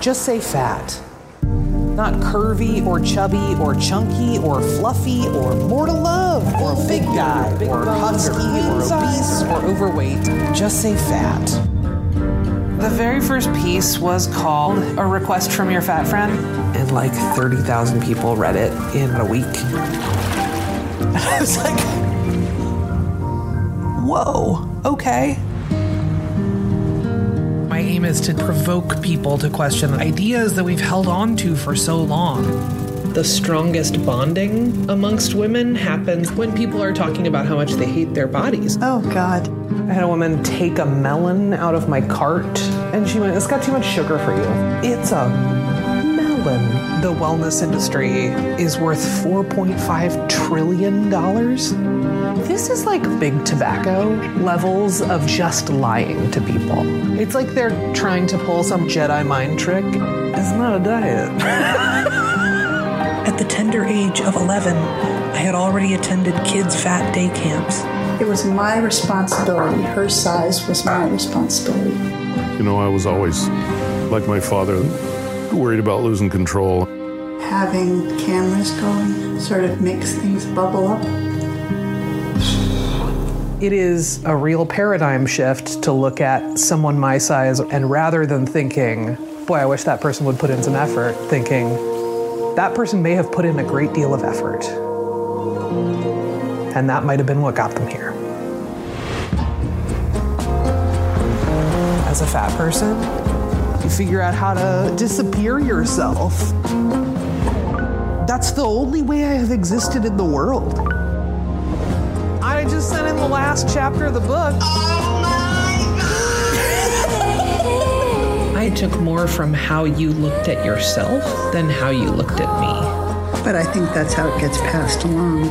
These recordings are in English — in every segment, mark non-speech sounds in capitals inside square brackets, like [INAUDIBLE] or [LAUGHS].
Just say fat. Not curvy or chubby or chunky or fluffy or more to love or big guy or husky or obese or overweight. Just say fat. The very first piece was called A Request from Your Fat Friend, and like 30,000 people read it in a week. And [LAUGHS] I was like, whoa, okay. My aim is to provoke people to question ideas that we've held on to for so long. The strongest bonding amongst women happens when people are talking about how much they hate their bodies. Oh, God. I had a woman take a melon out of my cart and she went, It's got too much sugar for you. It's a melon. The wellness industry is worth $4.5 trillion. This is like big tobacco levels of just lying to people. It's like they're trying to pull some Jedi mind trick. It's not a diet. At the tender age of 11, I had already attended kids' fat day camps. It was my responsibility. Her size was my responsibility. You know, I was always, like my father, worried about losing control. Having cameras going sort of makes things bubble up. It is a real paradigm shift to look at someone my size and rather than thinking, boy, I wish that person would put in some effort, thinking, that person may have put in a great deal of effort. And that might have been what got them here. As a fat person, you figure out how to disappear yourself. That's the only way I have existed in the world. I just sent in the last chapter of the book. I took more from how you looked at yourself than how you looked at me. But I think that's how it gets passed along.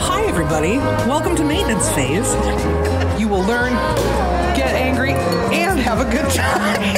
Hi, everybody. Welcome to maintenance phase. You will learn, get angry, and have a good time.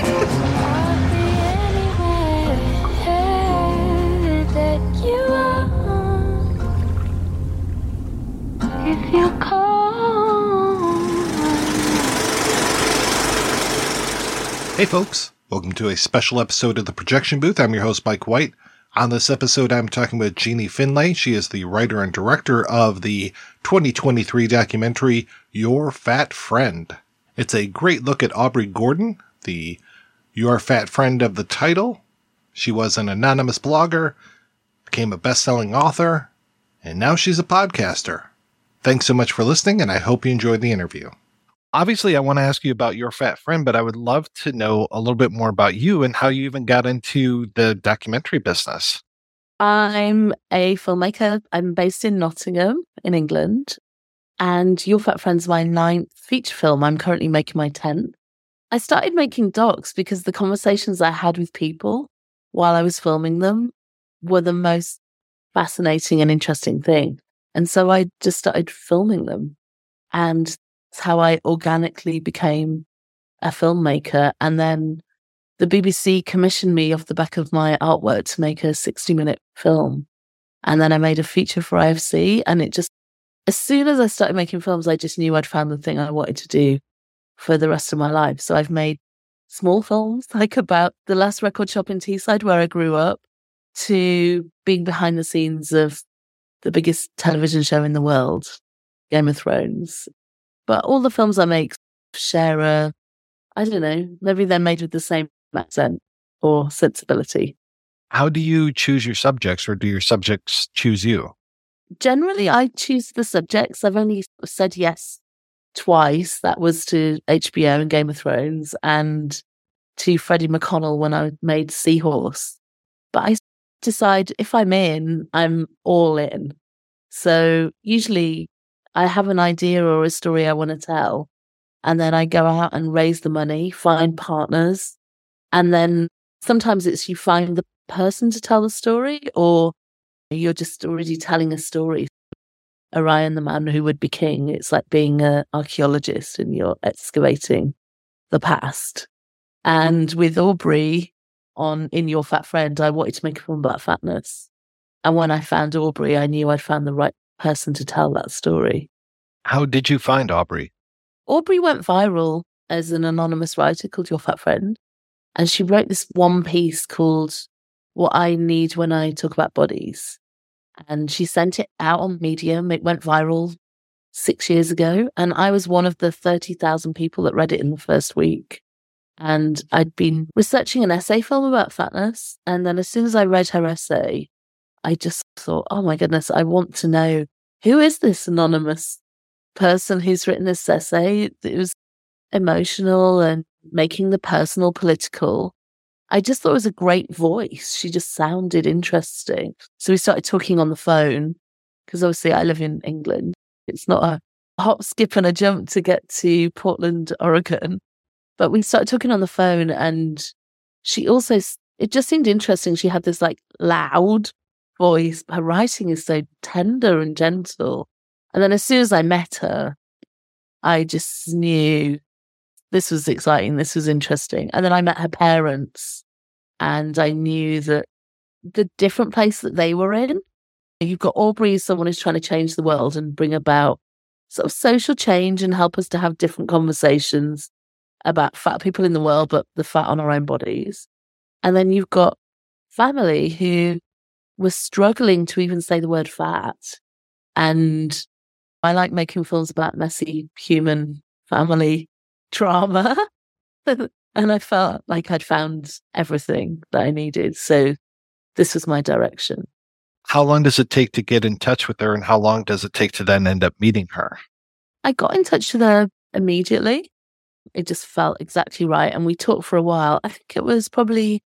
Hey folks, welcome to a special episode of the Projection Booth. I'm your host Mike White. On this episode, I'm talking with Jeanie Finlay. She is the writer and director of the 2023 documentary Your Fat Friend. It's a great look at Aubrey Gordon, the Your Fat Friend of the title. She was an anonymous blogger, became a best-selling author, and now she's a podcaster. Thanks so much for listening, and I hope you enjoyed the interview. Obviously, I want to ask you about your fat friend, but I would love to know a little bit more about you and how you even got into the documentary business. I'm a filmmaker. I'm based in Nottingham, in England. And Your Fat Friend's my ninth feature film. I'm currently making my 10th. I started making docs because the conversations I had with people while I was filming them were the most fascinating and interesting thing. And so I just started filming them. And that's how I organically became a filmmaker. And then the BBC commissioned me off the back of my artwork to make a 60 minute film. And then I made a feature for IFC. And it just, as soon as I started making films, I just knew I'd found the thing I wanted to do for the rest of my life. So I've made small films, [LAUGHS] like about the last record shop in Teesside where I grew up, to being behind the scenes of the biggest television show in the world, Game of Thrones. But all the films I make share a, I don't know, maybe they're made with the same accent or sensibility. How do you choose your subjects, or do your subjects choose you? Generally, I choose the subjects. I've only said yes twice. That was to HBO and Game of Thrones and to Freddy McConnell when I made Seahorse. But I decide if I'm in, I'm all in. So usually I have an idea or a story I want to tell. And then I go out and raise the money, find partners. And then sometimes it's you find the person to tell the story or you're just already telling a story. Orion, the man who would be king, it's like being an archaeologist and you're excavating the past. And with Aubrey on In Your Fat Friend, I wanted to make a film about fatness. And when I found Aubrey, I knew I'd found the right person to tell that story. How did you find Aubrey? Aubrey went viral as an anonymous writer called Your Fat Friend. And she wrote this one piece called What I Need When I Talk About Bodies. And she sent it out on Medium. It went viral six years ago. And I was one of the 30,000 people that read it in the first week. And I'd been researching an essay film about fatness. And then as soon as I read her essay, I just thought, oh my goodness, I want to know who is this anonymous person who's written this essay? It was emotional and making the personal political. I just thought it was a great voice. She just sounded interesting. So we started talking on the phone because obviously I live in England. It's not a hop, skip, and a jump to get to Portland, Oregon. But we started talking on the phone and she also, it just seemed interesting. She had this like loud voice. Her writing is so tender and gentle. And then as soon as I met her, I just knew this was exciting. This was interesting. And then I met her parents and I knew that the different place that they were in, you've got Aubrey, someone who's trying to change the world and bring about sort of social change and help us to have different conversations about fat people in the world, but the fat on our own bodies. And then you've got family who were struggling to even say the word fat. And I like making films about messy human family trauma. [LAUGHS] and I felt like I'd found everything that I needed. So this was my direction. How long does it take to get in touch with her, and how long does it take to then end up meeting her? I got in touch with her immediately. It just felt exactly right. And we talked for a while. I think it was probably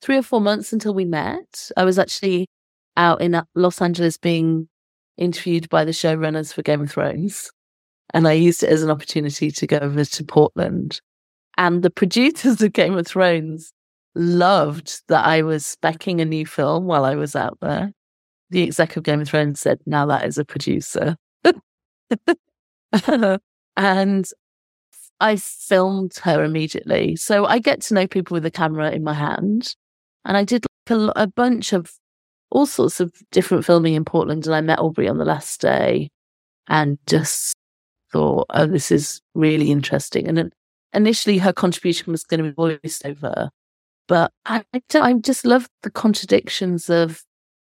three or four months until we met. I was actually out in Los Angeles being interviewed by the showrunners for Game of Thrones. And I used it as an opportunity to go over to Portland. And the producers of Game of Thrones loved that I was specking a new film while I was out there. The exec of Game of Thrones said, now that is a producer. [LAUGHS] and I filmed her immediately. So I get to know people with a camera in my hand. And I did like a, a bunch of all sorts of different filming in Portland. And I met Aubrey on the last day and just thought, oh, this is really interesting. And initially, her contribution was going to be voiced over. But I, I, I just love the contradictions of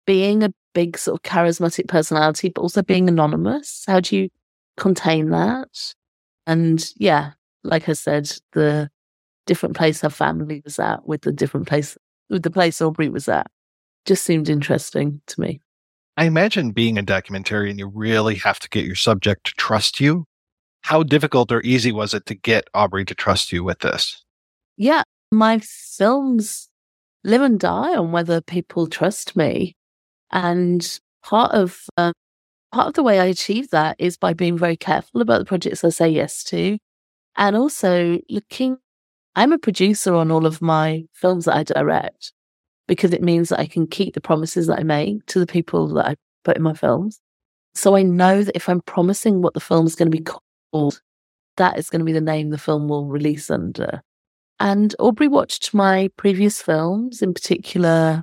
being a big sort of charismatic personality, but also being anonymous. How do you contain that? And yeah, like I said, the different place her family was at with the different place with the place Aubrey was at just seemed interesting to me. I imagine being a documentarian, you really have to get your subject to trust you. How difficult or easy was it to get Aubrey to trust you with this? Yeah, my films live and die on whether people trust me. And part of uh, part of the way I achieve that is by being very careful about the projects I say yes to, and also looking. I'm a producer on all of my films that I direct because it means that I can keep the promises that I make to the people that I put in my films. So I know that if I'm promising what the film is going to be called, that is going to be the name the film will release under. And Aubrey watched my previous films, in particular,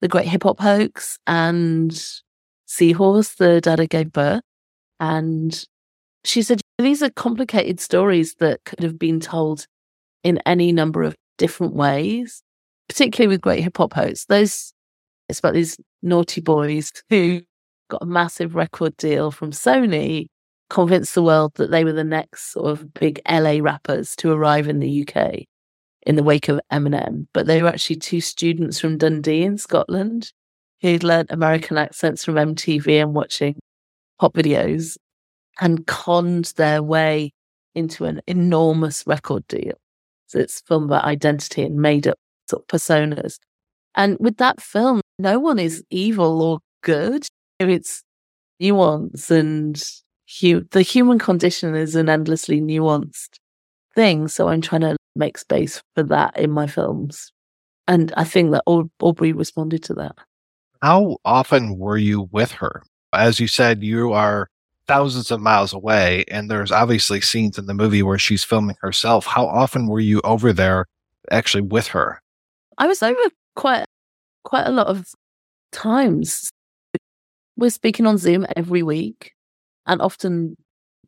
The Great Hip Hop Hoax and Seahorse, The Dad Gave Birth. And she said, these are complicated stories that could have been told in any number of different ways, particularly with Great Hip Hop Hoax. Those, it's about these naughty boys who got a massive record deal from Sony, convinced the world that they were the next sort of big LA rappers to arrive in the UK in the wake of Eminem. But they were actually two students from Dundee in Scotland who'd learned American accents from MTV and watching pop videos and conned their way into an enormous record deal. So it's film about identity and made up sort of personas. And with that film, no one is evil or good. It's nuance and hu- the human condition is an endlessly nuanced thing. So I'm trying to make space for that in my films. And I think that Aubrey responded to that. How often were you with her? As you said, you are thousands of miles away, and there's obviously scenes in the movie where she's filming herself. How often were you over there actually with her? I was over quite quite a lot of times. We're speaking on Zoom every week and often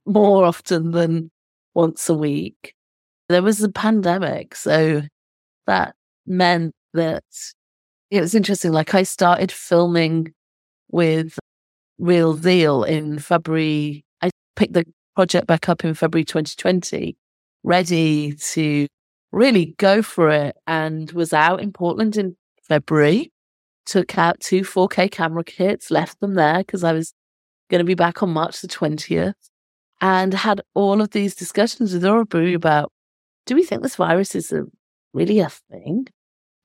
more often than once a week. There was a pandemic, so that meant that it was interesting. Like I started filming with Real Zeal in February. I picked the project back up in February 2020, ready to really go for it, and was out in Portland in February. Took out two 4K camera kits, left them there because I was going to be back on March the 20th, and had all of these discussions with Aubrey about do we think this virus is a, really a thing?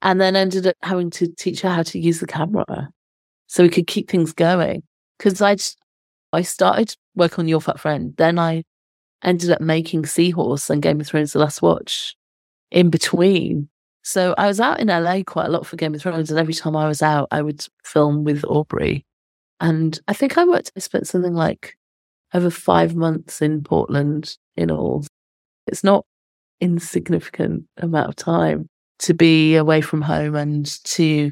And then ended up having to teach her how to use the camera so we could keep things going. Because I I started work on Your Fat Friend, then I ended up making Seahorse and Game of Thrones: The Last Watch in between. So I was out in LA quite a lot for Game of Thrones, and every time I was out, I would film with Aubrey. And I think I worked, I spent something like over five months in Portland in all. It's not insignificant amount of time to be away from home and to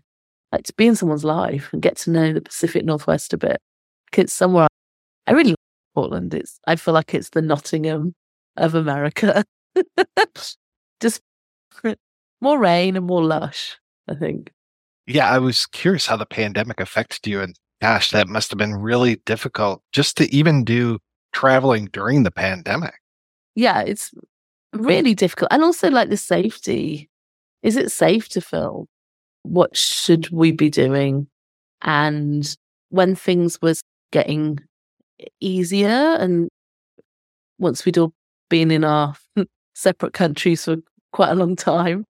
like to be in someone's life and get to know the Pacific Northwest a bit. It's somewhere I really like Portland. It's I feel like it's the Nottingham of America. [LAUGHS] Just more rain and more lush, I think. Yeah, I was curious how the pandemic affected you and gosh, that must have been really difficult just to even do traveling during the pandemic. Yeah, it's really difficult. And also like the safety. Is it safe to film? What should we be doing? And when things was getting easier and once we'd all been in our [LAUGHS] separate countries for quite a long time,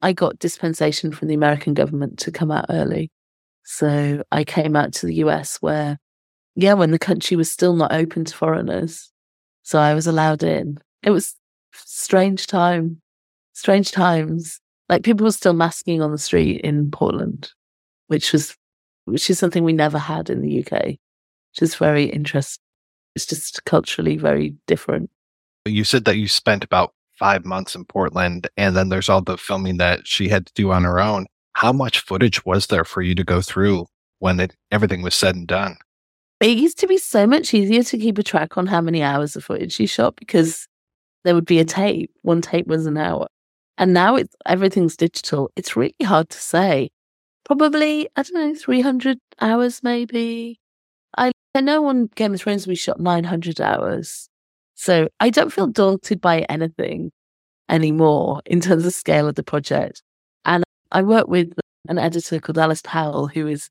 I got dispensation from the American government to come out early. So I came out to the US where, yeah, when the country was still not open to foreigners. So I was allowed in. It was strange time, strange times. Like people were still masking on the street in Portland, which was, which is something we never had in the UK, which is very interesting. It's just culturally very different. You said that you spent about five months in Portland, and then there's all the filming that she had to do on her own. How much footage was there for you to go through when it, everything was said and done? It used to be so much easier to keep a track on how many hours of footage you shot because there would be a tape. One tape was an hour. And now it's everything's digital. It's really hard to say. Probably, I don't know, 300 hours maybe. I, I know on Game of Thrones we shot 900 hours. So I don't feel daunted by anything anymore in terms of scale of the project. I work with an editor called Alice Powell, who is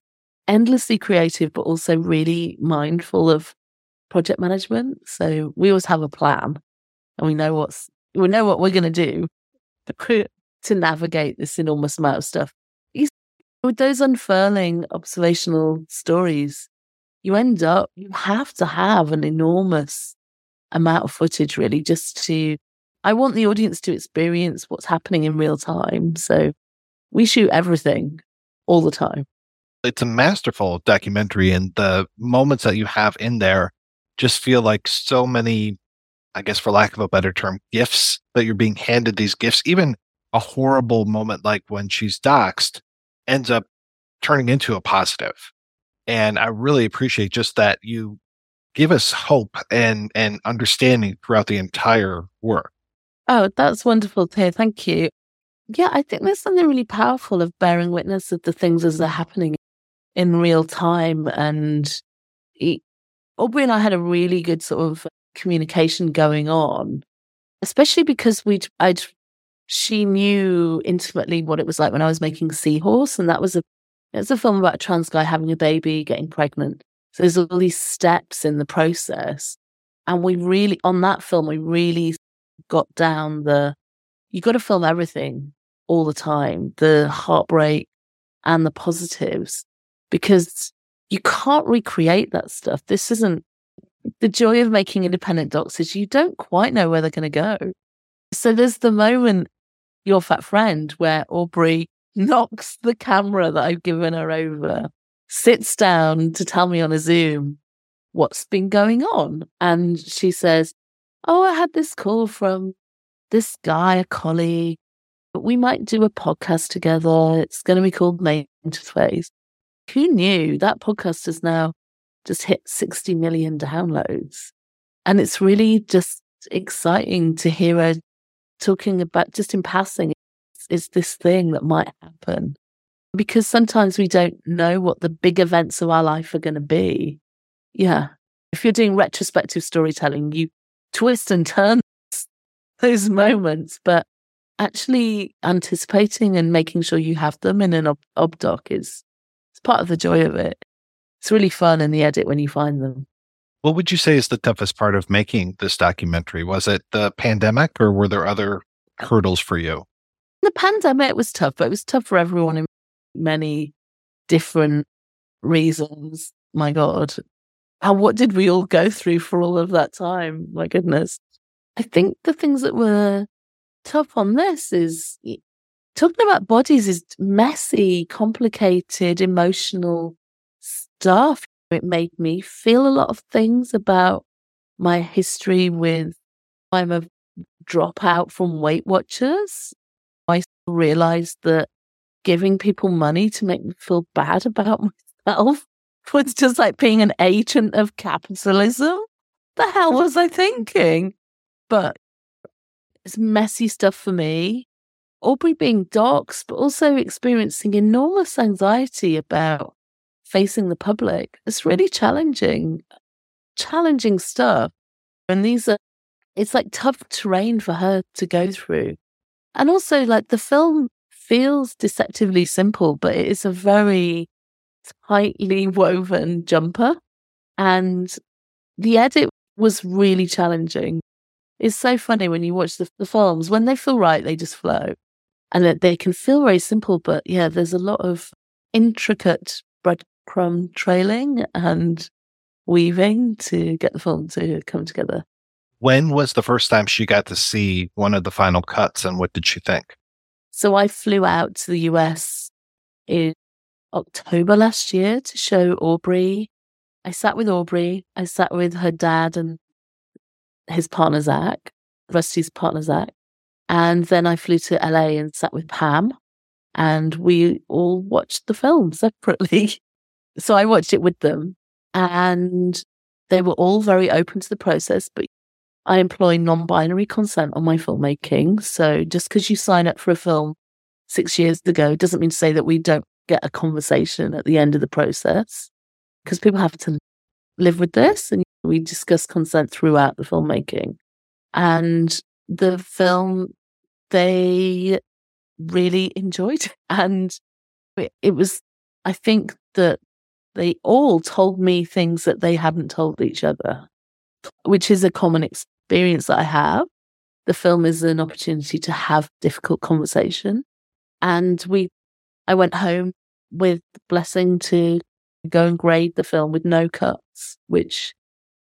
endlessly creative, but also really mindful of project management. So we always have a plan and we know what's, we know what we're going to do to navigate this enormous amount of stuff. With those unfurling observational stories, you end up, you have to have an enormous amount of footage really just to I want the audience to experience what's happening in real time. So we shoot everything all the time. It's a masterful documentary and the moments that you have in there just feel like so many I guess for lack of a better term gifts that you're being handed these gifts even a horrible moment like when she's doxxed ends up turning into a positive. And I really appreciate just that you give us hope and and understanding throughout the entire work. Oh, that's wonderful to hear. Thank you. Yeah, I think there's something really powerful of bearing witness of the things as they're happening in real time. And he, Aubrey and I had a really good sort of communication going on, especially because we'd, I'd, she knew intimately what it was like when I was making Seahorse. And that was a, it's a film about a trans guy having a baby, getting pregnant. So there's all these steps in the process. And we really, on that film, we really got down the, you got to film everything all the time, the heartbreak and the positives, because you can't recreate that stuff. This isn't, the joy of making independent docs is you don't quite know where they're going to go. So there's the moment, your fat friend, where Aubrey [LAUGHS] knocks the camera that I've given her over, sits down to tell me on a Zoom what's been going on. And she says, Oh, I had this call from this guy, a colleague. We might do a podcast together. It's going to be called Maintenance Phase. Who knew that podcast has now just hit 60 million downloads? And it's really just exciting to hear her talking about just in passing is this thing that might happen because sometimes we don't know what the big events of our life are going to be yeah if you're doing retrospective storytelling you twist and turn [LAUGHS] those moments but actually anticipating and making sure you have them in an ob, ob doc is it's part of the joy of it it's really fun in the edit when you find them what would you say is the toughest part of making this documentary? Was it the pandemic or were there other hurdles for you? The pandemic was tough, but it was tough for everyone in many different reasons. My God. How, what did we all go through for all of that time? My goodness. I think the things that were tough on this is talking about bodies is messy, complicated, emotional stuff. It made me feel a lot of things about my history with I'm a dropout from Weight Watchers. I realized that giving people money to make me feel bad about [LAUGHS] myself was just like being an agent of capitalism. The hell was I thinking? But it's messy stuff for me. Aubrey being doxxed, but also experiencing enormous anxiety about facing the public. It's really challenging, challenging stuff. And these are, it's like tough terrain for her to go through. And also, like, the film feels deceptively simple, but it is a very tightly [LAUGHS] woven jumper. And the edit was really challenging. It's so funny when you watch the, the films, when they feel right, they just flow. And that they can feel very simple, but yeah, there's a lot of intricate breadcrumb trailing and weaving to get the film to come together. When was the first time she got to see one of the final cuts and what did she think? So I flew out to the US in October last year to show Aubrey. I sat with Aubrey, I sat with her dad and his partner Zach, Rusty's partner Zach. And then I flew to LA and sat with Pam and we all watched the film [LAUGHS] separately. So I watched it with them and they were all very open to the process, but I employ non binary consent on my filmmaking. So just because you sign up for a film six years ago doesn't mean to say that we don't get a conversation at the end of the process because people have to live with this and we discuss consent throughout the filmmaking. And the film, they really enjoyed. [LAUGHS] And it, was, I think that they all told me things that they hadn't told each other, which is a common experience that I have. The film is an opportunity to have difficult conversation. And we, I went home with blessing to go and grade the film with no cuts, which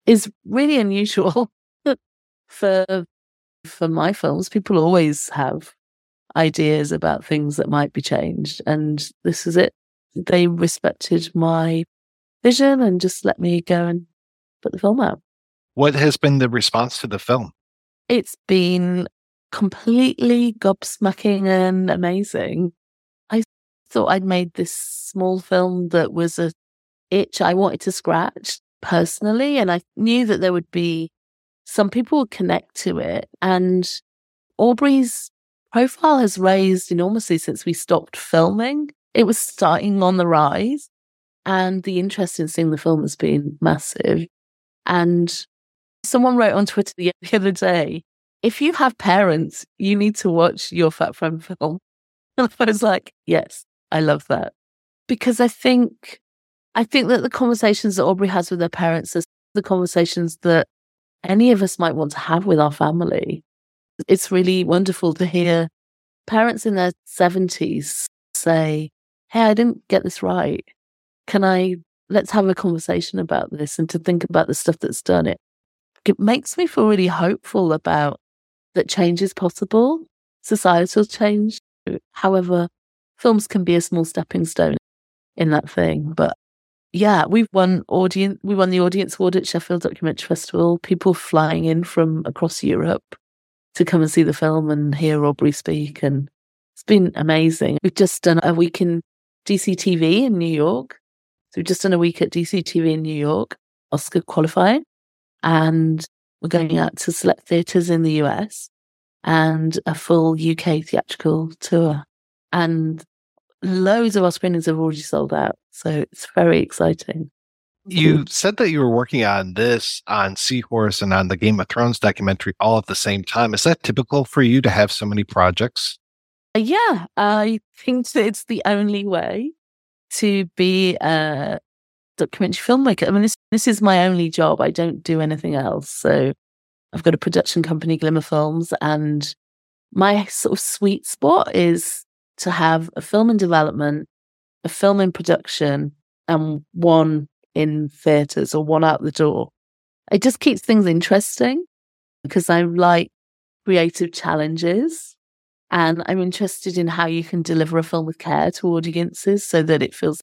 is really unusual [LAUGHS] for for my films. People always have ideas about things that might be changed, and this is it they respected my vision and just let me go and put the film out. What has been the response to the film? It's been completely gobsmacking and amazing. I thought I'd made this small film that was a itch I wanted to scratch personally, and I knew that there would be some people would connect to it. And Aubrey's profile has raised enormously since we stopped filming it was starting on the rise. And the interest in seeing the film has been massive. And someone wrote on Twitter the, the [LAUGHS] other day, if you have parents, you need to watch your Fat Friend film. [LAUGHS] And I was like, yes, I love that. Because I think I think that the conversations that Aubrey has with her parents are the conversations that any of us might want to have with our family. It's really wonderful to hear parents in their 70s say, Hey, I didn't get this right. Can I let's have a conversation about this and to think about the stuff that's done it. It makes me feel really hopeful about that change is possible, societal change. However, films can be a small stepping stone in that thing. But yeah, we've won audience. We won the audience award at Sheffield Documentary Festival. People flying in from across Europe to come and see the film and hear Aubrey speak, and it's been amazing. We've just done a week in DCTV in New York. So we've just done a week at DCTV in New York, Oscar qualifying, and we're going out to select theatres in the US and a full UK theatrical tour. And loads of our screenings have already sold out. So it's very exciting. You said that you were working on this, on Seahorse, and on the Game of Thrones documentary all at the same time. Is that typical for you to have so many projects? Uh, yeah, I think that it's the only way to be a documentary filmmaker. I mean, this this is my only job. I don't do anything else. So I've got a production company, Glimmer Films, and my sort of sweet spot is to have a film in development, a film in production, and one in theatres or one out the door. It just keeps things interesting because I like creative challenges and I'm interested in how you can deliver a film with care to audiences so that it feels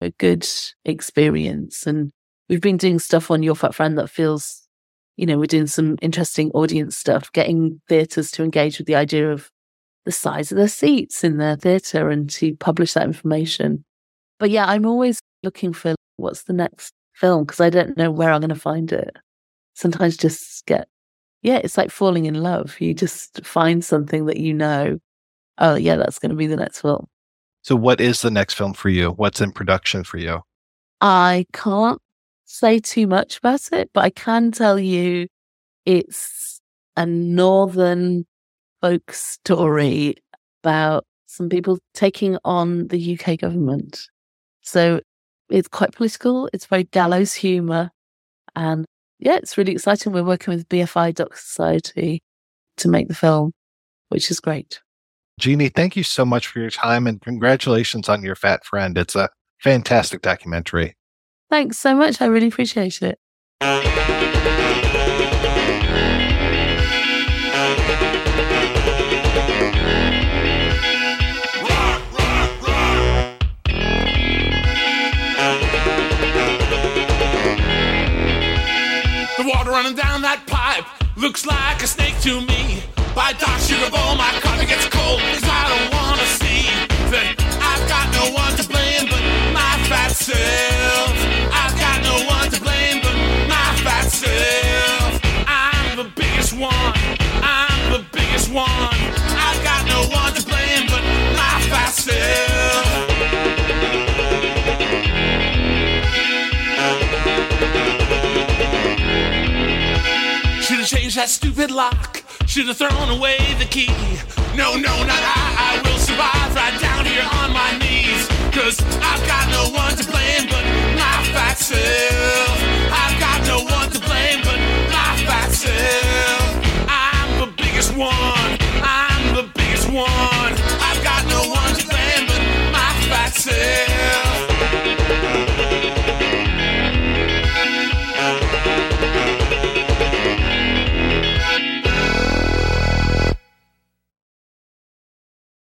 a good experience. And we've been doing stuff on Your Fat Friend that feels, you know, we're doing some interesting audience stuff, getting theatres to engage with the idea of the size of their seats in their theatre and to publish that information. But yeah, I'm always looking for what's the next film because I don't know where I'm going to find it. Sometimes just get, yeah, it's like falling in love. You just find something that you know, oh, yeah, that's going to be the next film. So, what is the next film for you? What's in production for you? I can't say too much about it, but I can tell you it's a northern folk story about some people taking on the UK government. So it's quite political. It's very gallows humour. And yeah, it's really exciting. We're working with BFI Doc Society to make the film, which is great. Jeanie, thank you so much for your time and congratulations on your fat friend. It's a fantastic documentary. Thanks so much. I really appreciate it. Looks like a snake to me. By dark sugar bowl, my coffee gets cold, cause I don't wanna see that I've got no one to blame but my fat self. that stupid lock. Should have thrown away the key. No, no, not I. I will survive right down here on my knees. Cause I've got no one to blame but my fat self. I've got no one to blame but my fat self. I'm the biggest one.